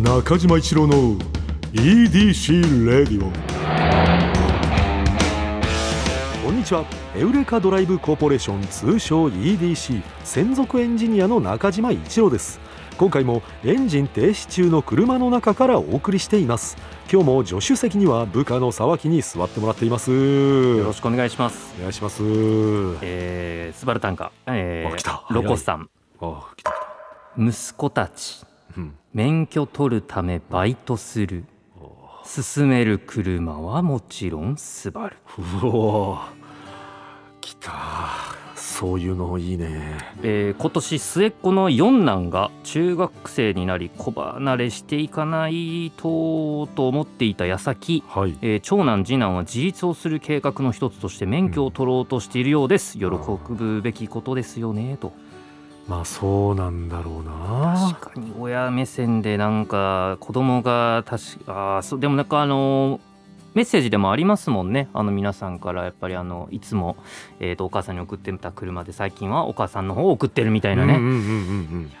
中島一郎の EDC レディオこんにちは。エウレカドライブコーポレーション通称 EDC 専属エンジニアの中島一郎です。今回もエンジン停止中の車の中からお送りしています。今日も助手席には部下の沢木に座ってもらっています。よろしくお願いします。お願いします。えー、スバルタンカ、えあ来た。ー、ロコさん、あ来た。来息子たち、うん免許取るためバイトする。進める車はもちろんスバル。たうおー来た。そういうのいいね。えー今年末っ子の四男が中学生になり子離れしていかないとと思っていた矢先、はい。えー長男次男は自立をする計画の一つとして免許を取ろうとしているようです、喜ぶべきことですよねとまあそうなんだろうな。確かに親目線でなんか子供が確かあーそうでもなんかあのメッセージでもありますもんね。あの皆さんからやっぱりあのいつも、えー、とお母さんに送ってた車で最近はお母さんの方を送ってるみたいなね、うんうんうんうんうん。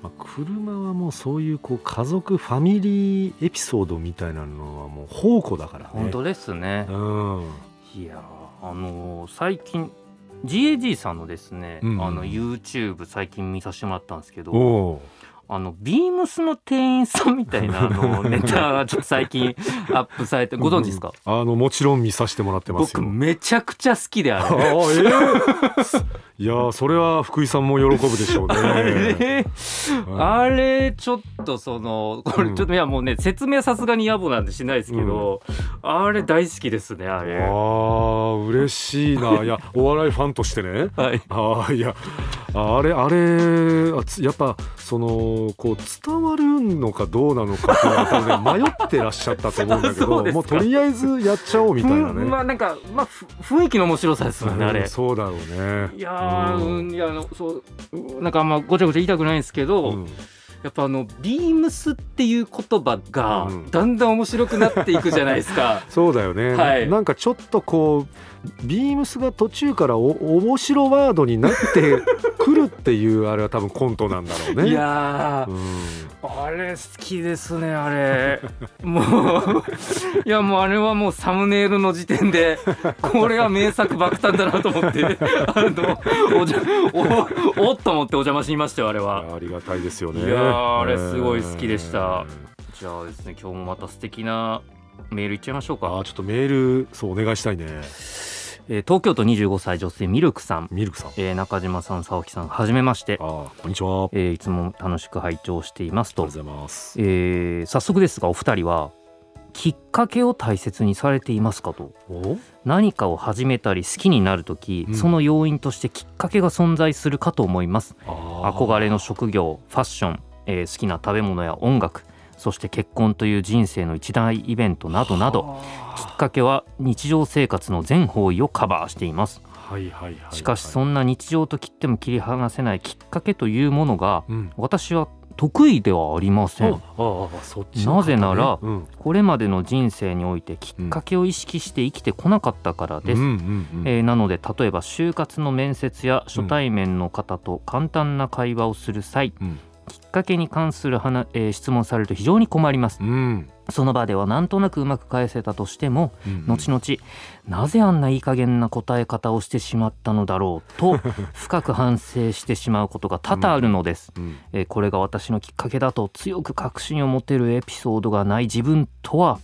まあ、車はもうそういうこう家族ファミリーエピソードみたいなのはもう宝庫だからね。本当ですね。うん。いやーあのー最近 GAG さんのですね、うんあの YouTube 最近見させてもらったんですけどおあのビームスの店員さんみたいなあの ネタがちょっと最近アップされてご存知ですか、あのもちろん見させてもらってます僕よめちゃくちゃ好きであああれ。えー いやーそれは福井さんも喜ぶでしょうね あれうんあれちょっとそのこれうんちょっといやもうね説明はさすがに野暮なんでしないですけど、あれ大好きですねあれ。あー嬉しいないや お笑いファンとしてねはい、ああいやあれあれやっぱそのこう伝わるのかどうなのかってね迷ってらっしゃったと思うんだけど もうとりあえずやっちゃおうみたいなね。まあなんかまあふ雰囲気の面白さですよねあれ。うんそうだろうね。いやー、ううんん、いやあのそううなんかあんまごちゃごちゃ言いたくないんですけど、うん。やっぱあのビームスっていう言葉がうん。だんだん面白くなっていくじゃないですか。そうだよね、はい。なんかちょっとこうビームスが途中からお面白ワードになってくるっていうあれは多分コントなんだろうね。いやー、うんあれ好きですねあれ もういやもうあれはもうサムネイルの時点でこれは名作爆誕だなと思って あのおじゃおおっと思ってお邪魔しましたよあれはありがたいですよね。いやーあれすごい好きでしたえーじゃあですね今日もまた素敵なメールいっちゃいましょうか、あーちょっとメールそうお願いしたいね。えー東京都25歳女性ミルクさん、ミルクさん。えー中島さん佐々木さんはじめまして。あ、ーこんにちは。えーいつも楽しく拝聴していますと。がとうございます。えー早速ですがお二人はきっかけを大切にされていますかと。お？何かを始めたり好きになるとき、うん。その要因としてきっかけが存在するかと思います。憧れの職業ファッション、えー好きな食べ物や音楽そして結婚という人生の一大イベントなどなどきっかけは日常生活の全方位をカバーしています。はいはいはいはい。しかしそんな日常と切っても切り離せないきっかけというものがうん。私は得意ではありません。なぜならうん。これまでの人生においてきっかけを意識して生きてこなかったからです、うんうんうん。えーなので例えば就活の面接や初対面の方と簡単な会話をする際、うんかけに関する話、えー質問されると非常に困ります。うん。その場ではなんとなくうまく返せたとしてもうん後々なぜあんないい加減な答え方をしてしまったのだろうと 深く反省してしまうことが多々あるのです、うん。えーこれが私のきっかけだと強く確信を持てるエピソードがない自分とは、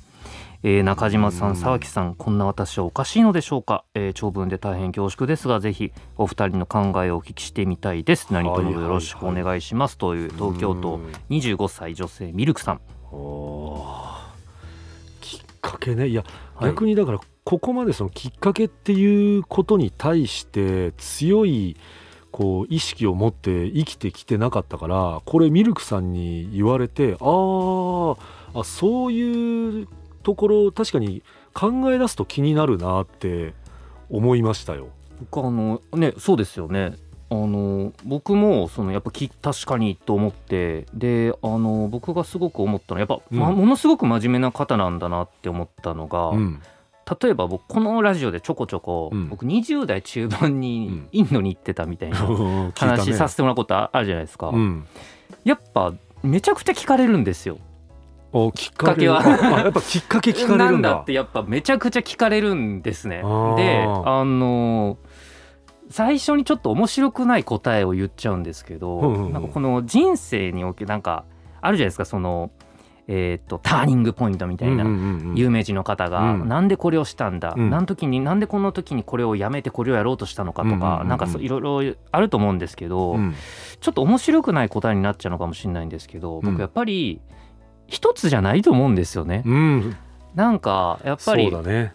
えー中島さうんん沢木さんこんな私はおかしいのでしょうか、えー長文で大変恐縮ですがぜひお二人の考えをお聞きしてみたいです。何卒よろしくお願いします。という東京都うん25歳女性ミルクさん。きっかけね。いや、はい。逆にだからここまでそのきっかけっていうことに対して強いこう意識を持って生きてきてなかったからこれミルクさんに言われてあーあそういうところ確かに考え出すと気になるなって思いましたよ。僕あのねそうですよね。あの僕もそのやっぱき確かにと思って。であの僕がすごく思ったのはやっぱ、まうん。ものすごく真面目な方なんだなって思ったのが、うん。例えば僕このラジオでちょこちょこ、うん。僕20代中盤うにん。インドに行ってたみたいな 話させてもらうことああるじゃないですか、うん。やっぱめちゃくちゃ聞かれるんですよ。おきっかけは。やっぱきっかけ聞かれなんるんだだってやっぱめちゃくちゃ聞かれるんですね。であの最初にちょっと面白くない答えを言っちゃうんですけど、うんうんうん。なんかこの人生におけなんかあるじゃないですかその、えー、とターニングポイントみたいな。うんうんうんうん。有名人の方が、うん。なんでこれをしたんだ、うん。なん時になんでこの時にこれをやめてこれをやろうとしたのかとか、うんうんうんうん。なんかいろいろあると思うんですけど、うん。ちょっと面白くない答えになっちゃうのかもしれないんですけどうん。僕やっぱり一つじゃないと思うんですよね。うん。なんかやっぱり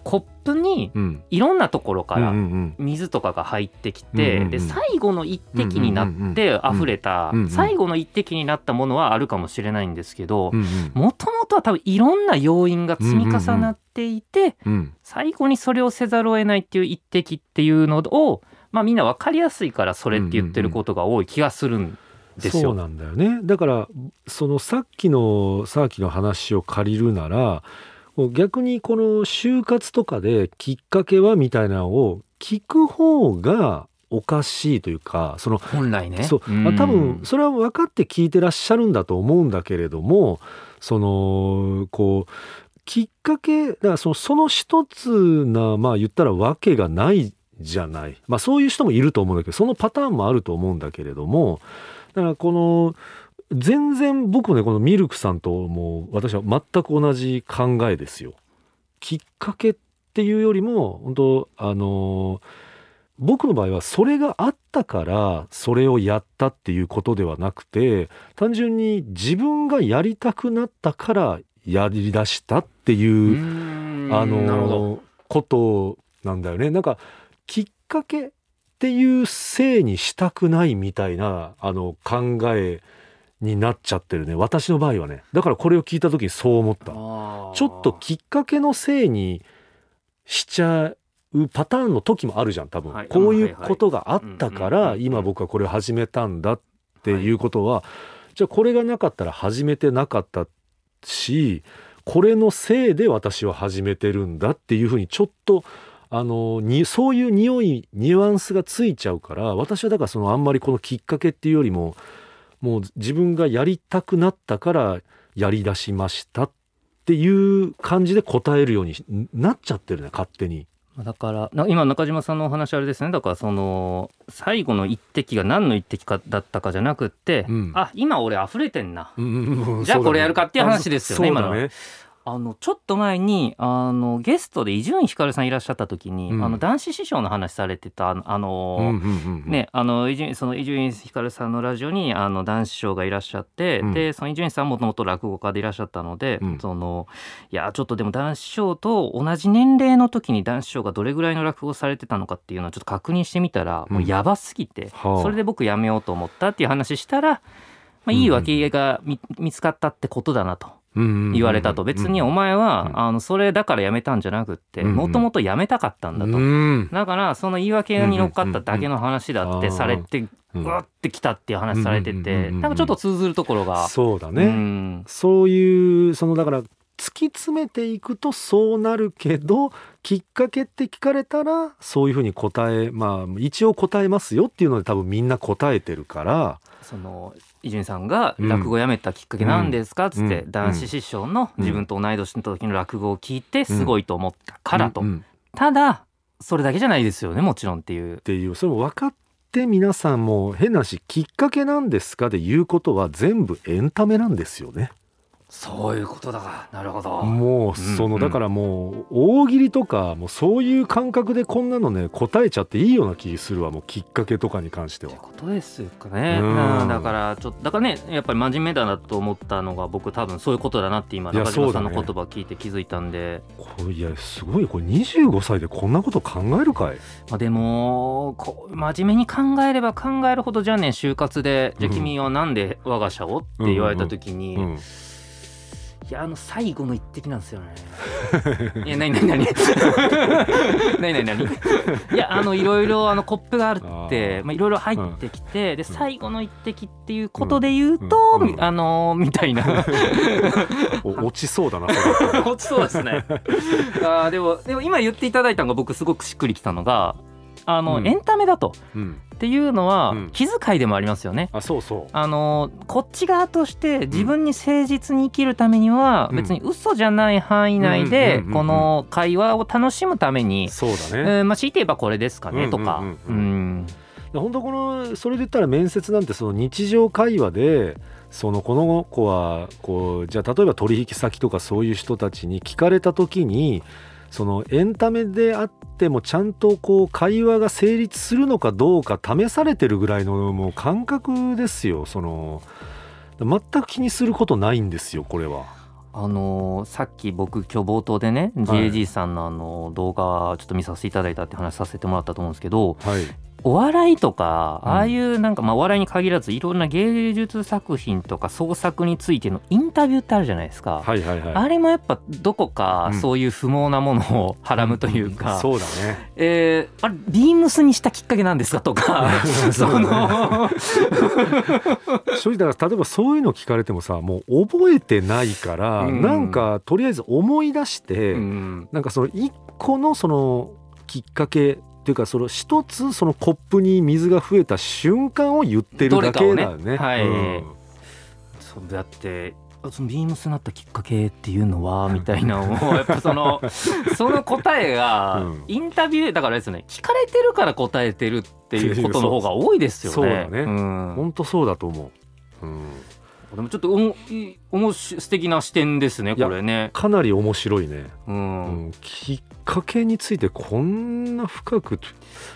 コップにうん。いろんなところから水とかが入ってきて、うんうんうん。で最後の一滴になって溢れた、うんうん最後の一滴になったものはあるかもしれないんですけどもともとは多分いろんな要因が積み重なっていて、うん最後にそれをせざるを得ないっていう一滴っていうのを、まあ、みんな分かりやすいからそれって言ってることが多い気がするんですよ。そうなんだよね。だからそのさっきのさっきの話を借りるなら逆にこの就活とかできっかけはみたいなのを聞く方がおかしいというかその本来ね。そううん。あ多分それは分かって聞いてらっしゃるんだと思うんだけれどもそのこうきっかけだからそのその一つなまあ言ったらわけがないじゃない。まあそういう人もいると思うんだけどそのパターンもあると思うんだけれどもだからこの全然僕ねこのミルクさんともう私は全く同じ考えですよ。きっかけっていうよりも本当あの僕の場合はそれがあったからそれをやったっていうことではなくて単純に自分がやりたくなったからやりだしたっていうう、んあのことなんだよね。なんかきっかけっていうせいにしたくないみたいなあの考えになっちゃってるね。私の場合はね。だからこれを聞いた時にそう思った。ちょっときっかけのせいにしちゃうパターンの時もあるじゃん多分、はい。こういうことがあったから今僕はこれを始めたんだっていうことは、じゃあこれがなかったら始めてなかったしこれのせいで私は始めてるんだっていうふうにちょっとあのにそういう匂いニュアンスがついちゃうから私はだからそのあんまりこのきっかけっていうよりももう自分がやりたくなったからやりだしましたっていう感じで答えるようになっちゃってるね勝手に。だからな今中島さんのお話あれですねだからその最後の一滴が何の一滴かだったかじゃなくって、うんあ今俺溢れてんなじじゃあこれやるかっていう話ですよね今の。あのちょっと前にあのゲストで伊集院光さんいらっしゃった時に、うん。あの男子師匠の話されてたあの、ね、あの伊集院光さんのラジオにあの男子師匠がいらっしゃって、うん。でその伊集院さんもともと落語家でいらっしゃったので、うん。そのいやちょっとでも男子師匠と同じ年齢の時に男子師匠がどれぐらいの落語をされてたのかっていうのをちょっと確認してみたら、うん。もうやばすぎて、はあ。それで僕やめようと思ったっていう話したら、まあ、いい訳が見,、見つかったってことだなと。言われたと。別にお前は、うん。あのそれだからやめたんじゃなくってうんもともとやめたかったんだと、うん。だからその言い訳に乗っかっただけの話だってされてうわってきたっていう話されててうん。なんかちょっと通ずるところが。そうだね、うん。そういうそのだから突き詰めていくとそうなるけどきっかけって聞かれたらそういうふうに答えまあ一応答えますよっていうので多分みんな答えてるから。その伊集院さんが落語やめたきっかけなんですか？っつってうん。男子師匠の自分と同い年の時の落語を聞いてすごいと思ったからと。うん。うん。ただそれだけじゃないですよねもちろんっていう。っていう。それも分かって皆さんも変なしきっかけなんですか？で言うことは全部エンタメなんですよね。そういうことだ。がなるほど。もうその、うんだからもう大喜利とかもうそういう感覚でこんなのね答えちゃっていいような気するわもうきっかけとかに関しては。って。ことですかね、うん。うんだからちょっとだからねやっぱり真面目だなと思ったのが僕多分そういうことだなって今中島さんの言葉聞いて気づいたんで、これいやすごいこれ25歳でこんなこと考えるかい。まあ、でもこう真面目に考えれば考えるほどじゃあね就活で「じゃあ君はなんで我が社を?」って言われた時に、うんいやあの最後の一滴なんですよね。いや何何何？何何 何？いやあのいろいろあのコップがあるってまあいろいろ入ってきて、で最後の一滴っていうことで言うと、うん。うん。あのーみたいな。お落ちそうだな落ちそうですね。あーでもでも今言っていただいたのが僕すごくしっくりきたのがあの、うん。エンタメだと。うん。っていうのはうん。気遣いでもありますよね。あそうそう。あのこっち側として自分に誠実に生きるためにはうん。別に嘘じゃない範囲内でこの会話を楽しむために、そうだね、えーまあ、強いて言えばこれですかねとか。うん。本当このそれで言ったら面接なんてその日常会話でそのこの子はこうじゃあ例えば取引先とかそういう人たちに聞かれた時にそのエンタメであってもちゃんとこう会話が成立するのかどうか試されてるぐらいのもう感覚ですよ。その全く気にすることないんですよこれは。あのーさっき僕今日冒頭でね、はい。JG さんのあの動画ちょっと見させていただいたって話させてもらったと思うんですけどはい、お笑いとかうん。ああいうなんかまあお笑いに限らずいろんな芸術作品とか創作についてのインタビューってあるじゃないですか。はいはいはい。あれもやっぱどこかうん。そういう不毛なものをはらむというか、そうだね。えーあれビームスにしたきっかけなんですかとか。その正直だから例えばそういうの聞かれてもさもう覚えてないから、うん。なんかとりあえず思い出して、うん。なんかその一個のそのきっかけっていうかその一つそのコップに水が増えた瞬間を言ってるだけだよね。ね。はい。うん。そうだってあそのビームスになったきっかけっていうのはみたいなのをやっぱその その答えがうん。インタビューだからですね。聞かれてるから答えてるっていうことの方が多いですよね。そう。だねん。本当そうだと思う。うんでもちょっとおもいおもし素敵な視点ですねこれね。かなり面白いね、う。うんんきっかけについてこんな深く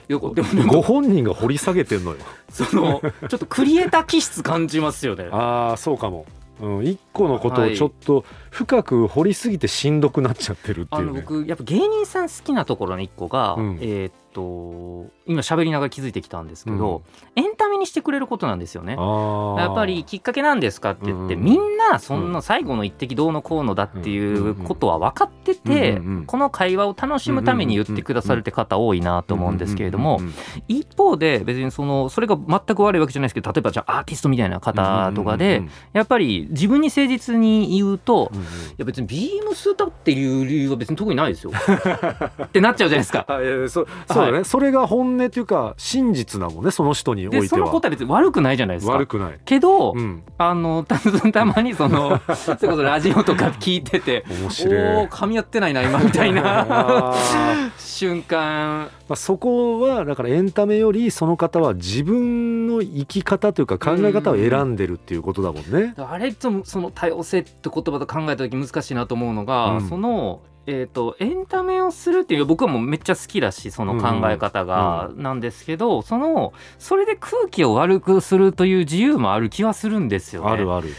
でもでごも本人が掘り下げてんのよ。その ちょっとクリエイター気質感じますよね。ああそうかも。うん、一個のことはいをちょっと深く掘りすぎてしんどくなっちゃってるってあのいうね。僕やっぱ芸人さん好きなところの一個が、うんえーっと今喋りながら気づいてきたんですけど、エンタメにしてくれることなんですよね。やっぱりきっかけなんですかって言って、うんみんなそんな最後の一滴どうのこうのだっていうことは分かってて、うんうんうんこの会話を楽しむために言ってくださるって方多いなと思うんですけれども、うんうんうん一方で別にそのそれが全く悪いわけじゃないですけど例えばじゃあアーティストみたいな方とかで、うんうんやっぱり自分に誠実に言うと、いうんうん。や別にビームスだっていう理由は別に特にないですよ。ってなっちゃうじゃないですか。そだね、それが本音っていうか真実なもんねその人においては。でその答え別に悪くないじゃないですか。悪。くない、けど、うん、あのたたまにその それこそラジオとか聞いてて面お白い。お噛み合ってないな今みたいな。瞬間。まあ、そこはだからエンタメよりその方は自分の生き方というか考え方を選んでるっていうことだもんね。あれともその多様性って言葉と考えた時難しいなと思うのが、うん。そのえー、とエンタメをするっていう僕はもうめっちゃ好きだしその考え方がなんですけど、そのそれで空気を悪くするという自由もある気はするんですよね。あるある。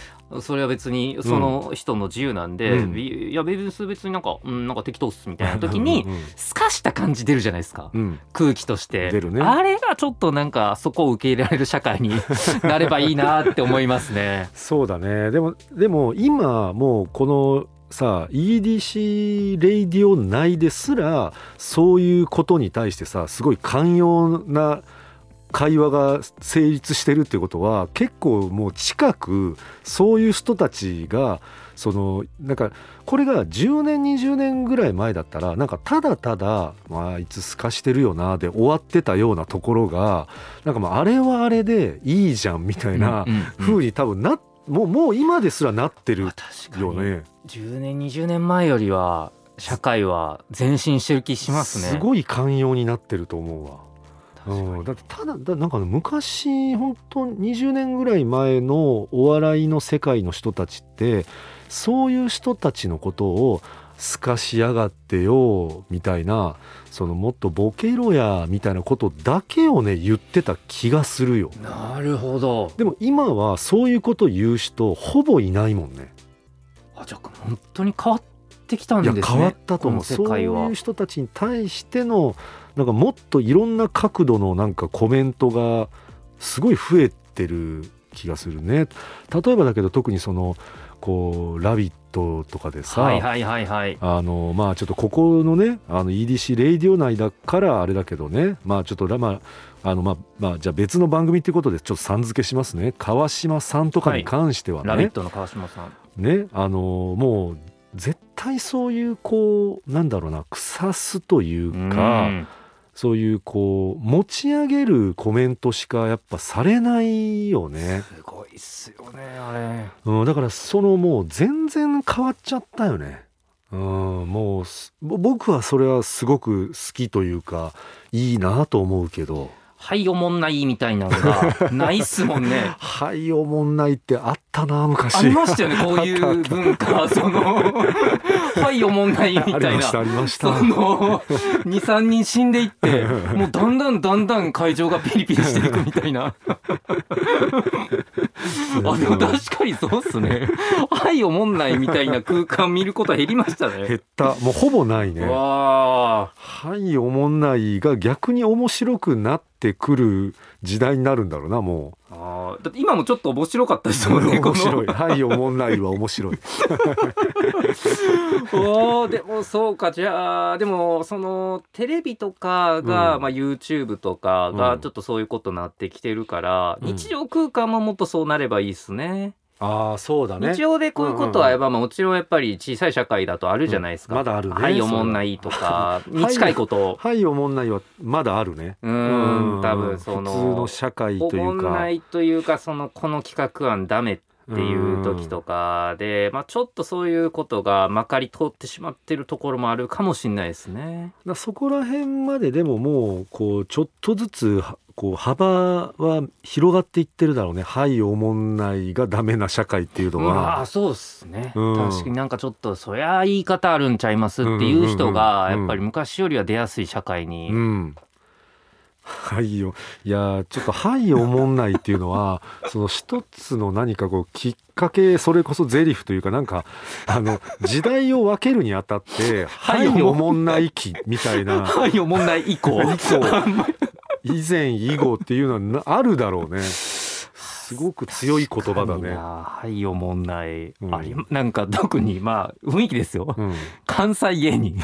それは別にその人の自由なんで、うん。いや別に別になんか、うん、なんか適当っすみたいな時にすかした感じ出るじゃないですか。うん。空気として。出るね。あれがちょっとなんかそこを受け入れられる社会に なればいいなって思いますね。そうだね。でもでも今もうこのさ EDC レイディオ内ですらそういうことに対してさすごい寛容な会話が成立してるってことは結構もう近くそういう人たちがそのなんかこれが10年20年ぐらい前だったらなんかただただ、まあ、あいつすかしてるよなで終わってたようなところがなんかまああれはあれでいいじゃんみたいな風に多分なもうもう今ですらなってるよね。10年20年前よりは社会は前進してる気しますね。すごい寛容になってると思うわ。確かにうん、だってただだなんかね昔本当20年ぐらい前のお笑いの世界の人たちってそういう人たちのことをすかしやがってよみたいなそのもっとボケろやみたいなことだけをね言ってた気がするよなるほど。でも今はそういうこと言う人ほぼいないもんねあじゃあ本当に変わってきたんいですね。や変わったと思うそういう人たちに対してのなんかもっといろんな角度のなんかコメントがすごい増えてる気がするね例えばだけど特にそのこう「ラビット!」とかでさ、はいはいはいはい。あのまあちょっとここのねあの EDC レイディオ内だからあれだけどねまあちょっとラまああのまあまあじゃあ別の番組っていうことでちょっとさん付けしますね川島さんとかに関してはね、ラビットの川島さん。ねあのもう絶対そういうこうなんだろうな腐すというか、そういうこう持ち上げるコメントしかやっぱされないよね、すごいっすよねあれ。うん、だからそのもう全然変わっちゃったよね、うん、もう僕はそれはすごく好きというかいいなと思うけど。はいおもんないみたいなのが ないっすもんね。はいおもんないってあったな昔。ありましたよねこういう文化そのはいおもんないみたいな。ありましたありました。その23人死んでいってもうだんだんだんだん会場がピリピリしていくみたいな。あでも確かにそうっすね。はいおもんないみたいな空間見ることは減りました減ねった。もうほぼないね。わあはいおもんないが逆に面白くなってくる時代になるんだろうなもあーだって今もちょっと面白かったですうもんね 面白い。はいおもんないは面白い。おーでもそうかじゃあでもそのテレビとかが、うん。まあ、YouTube とかうん。がちょっとそういうことになってきてるから、うん。日常空間ももっとそうなればいいですね。ああそうだ日常でこういうことはうんやっぱまあもちろんやっぱり小さい社会だとあるじゃないですか。うん。まだあるねはいおもんないとかに近いこと。はいおもんないはまだあるね。うーん。多分その普通の社会おもというんかないというかそのこの企画案ダメっていう時とかで、まあ、ちょっとそういうことがまかり通ってしまってるところもあるかもしれないですね。だそこら辺まででももうこうちょっとずつはこう幅は広がっていってるだろうね「はいおもんない」がダメな社会っていうのまは、あそうっすね、うん。確かになんかちょっとそりゃ言い方あるんちゃいますっていう人がうんうんうんうん。やっぱり昔よりは出やすい社会に、うん。はいよ。いやちょっと「はいおもんない」っていうのは その一つの何かこうきっかけそれこそゼリフというかなんかあの時代を分けるにあたって「は はい。いおもんない期」みたいな。はいおもんない以降。以降以前以後っていうのはなあるだろうね。すごく強い言葉だね。な。はいおもんない、うん。ありなんか特にまあ雰囲気ですよ。うん。関西芸人。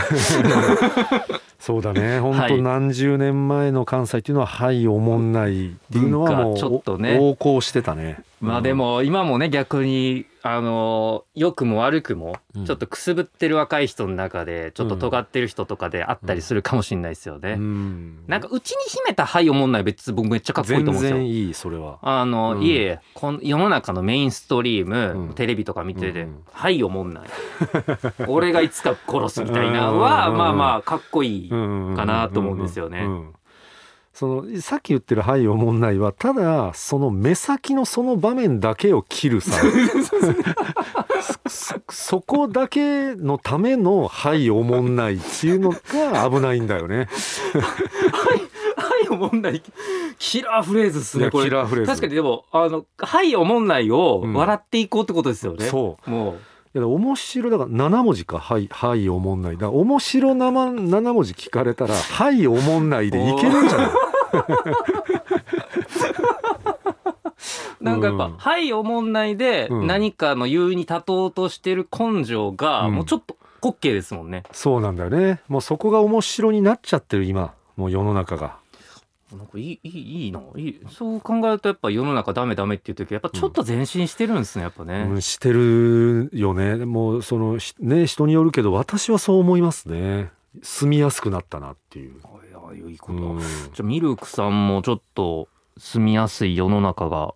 そうだね。本はい当何十年前の関西っていうのは「はいおもんない」っていうのはもうちょっとね。横行してたね。まあでも今もね逆にあの良くも悪くもうん。ちょっとくすぶってる若い人の中でちょっと尖ってる人とかであったりするかもしれないですよね。うん。なんかうちに秘めた「はい」おもんない別に僕めっちゃかっこいい全と思うんですよ。然。いいそれは。あの、うん。いえこん世の中のメインストリーム、うん。テレビとか見てて「うん。はい」おもんない。俺がいつか殺すみたいなのは、うんまあまあかっこいい、かかなと思うんですよねそのさっき言ってる「はいおもんない」はただその目先のその場面だけを切るさ。そ そこだけのための「はいおもんない」っていうのが危ないんだよね。はいおもんない。キラーフレーズっすねこれキラーフレーズ。確かにでもあの「はいおもんない」をうん。笑っていこうってことですよね、そう。もういや面白だから7文字か「はいはいおもんない」だから面白なま7文字聞かれたら「はいおもんない」でいけるんじゃない？なんかやっぱ「うん。はいおもんない」でうん。何かの優位に立とうとしてる根性がうん。もうちょっと滑稽ですもんね。そうなんだよね。もうそこが面白になっちゃってる今。もう世の中がなんかいいいいいいな。いいそう考えるとやっぱ世の中ダメダメっていう時やっぱちょっと前進してるんですね、やっぱね。うん、してるよね。でもそのしね人によるけど私はそう思いますね。住みやすくなったなっていう、あいやいいこと、うん、じゃあミルクさんもちょっと住みやすい世の中が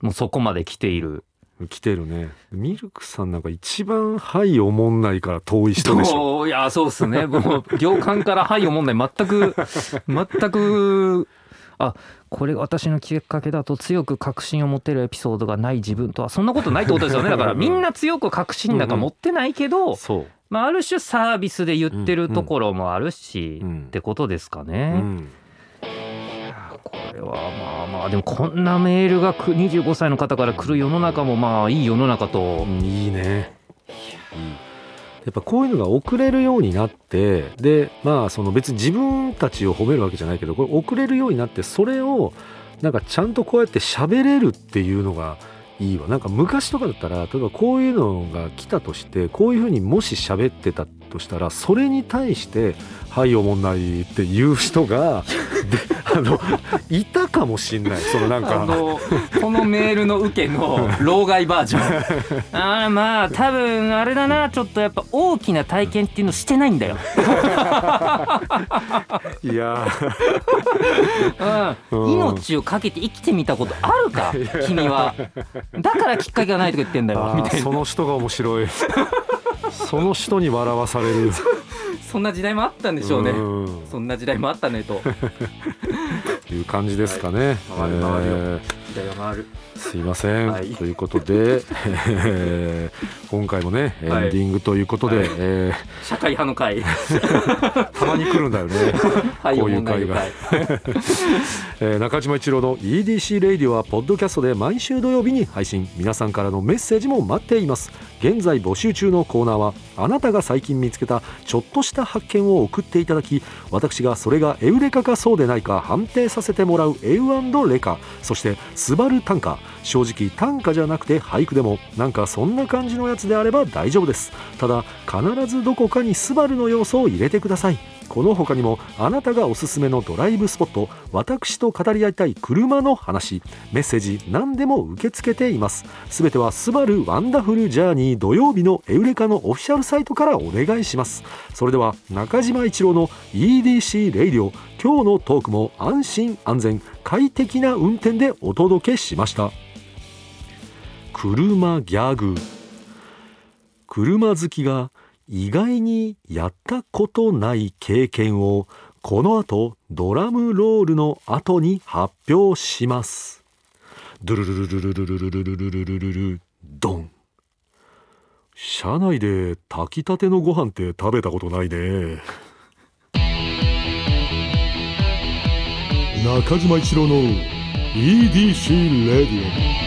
もうそこまで来ている。来てるね。ミルクさんなんか一番「はいおもんない」から遠い人でしょ。い。やそうっすね。もう行間から「はい」思んない。全く全くあこれが私のきっかけだと強く確信を持てるエピソードがない自分とはそんなことないってことですよね。だからみんな強く確信なんか持ってないけど、そう、まあ、ある種サービスで言ってるところもあるし、うん。ってことですかうね。ん、いやこれはまあまあでもこんなメールが25歳の方から来る世の中もまあいい世の中と。いいねやっぱこういうのが送れるようになってでまあその別に自分たちを褒めるわけじゃないけどこれ送れるようになってそれをなんかちゃんとこうやって喋れるっていうのがいいわなんか昔とかだったら例えばこういうのが来たとしてこういうふうにもし喋ってたとしたらそれに対して「はいおもんない」って言う人があのいたかもしんない。そのなんあかのこのメールの受けの老害バージョン。あーまあ多分あれだなちょっとやっぱ大きな体験っていうのしてないんだよ、いやうん、うん。命をかけて生きてみたことあるか君は。だからきっかけがないとか言ってんだよみたいな。その人が面白いその人に笑わされる。そんな時代もあったんでしょうね。ん。そんな時代もあったねと。いう感じですかね、はい。回る回えー。時代は回るすいません、はい。ということで、えー今回もねエンはいディングということで、はい。え社会派の会。ー たまに来るんだよね。はい。こういう会が。えー中島一郎の EDC レイディオはポッドキャストで毎週土曜日に配信。皆さんからのメッセージも待っています。現在募集中のコーナーはあなたが最近見つけたちょっとした発見を送っていただき私がそれがエウレカかそうでないか判定させてもらうエウレカ。そしてスバル短歌正直短歌じゃなくて俳句でもなんかそんな感じのやつであれば大丈夫です。ただ必ずどこかにスバルの要素を入れてください。この他にもあなたがおすすめのドライブスポット私と語り合いたい車の話メッセージ何でも受け付けています。すべては「スバルワンダフルジャーニー土曜日のエウレカ」のオフィシャルサイトからお願いします。それでは中島一郎の EDC Radio 今日のトークも安心安全快適な運転でお届けしました。車ギャグ車好きが意外にやったことない経験をこの後ドラムロールの後に発表します。ドゥルルルルルルルルルルルルルルドン車内で炊きたてのご飯って食べたことないね。中島一郎の EDC レディオ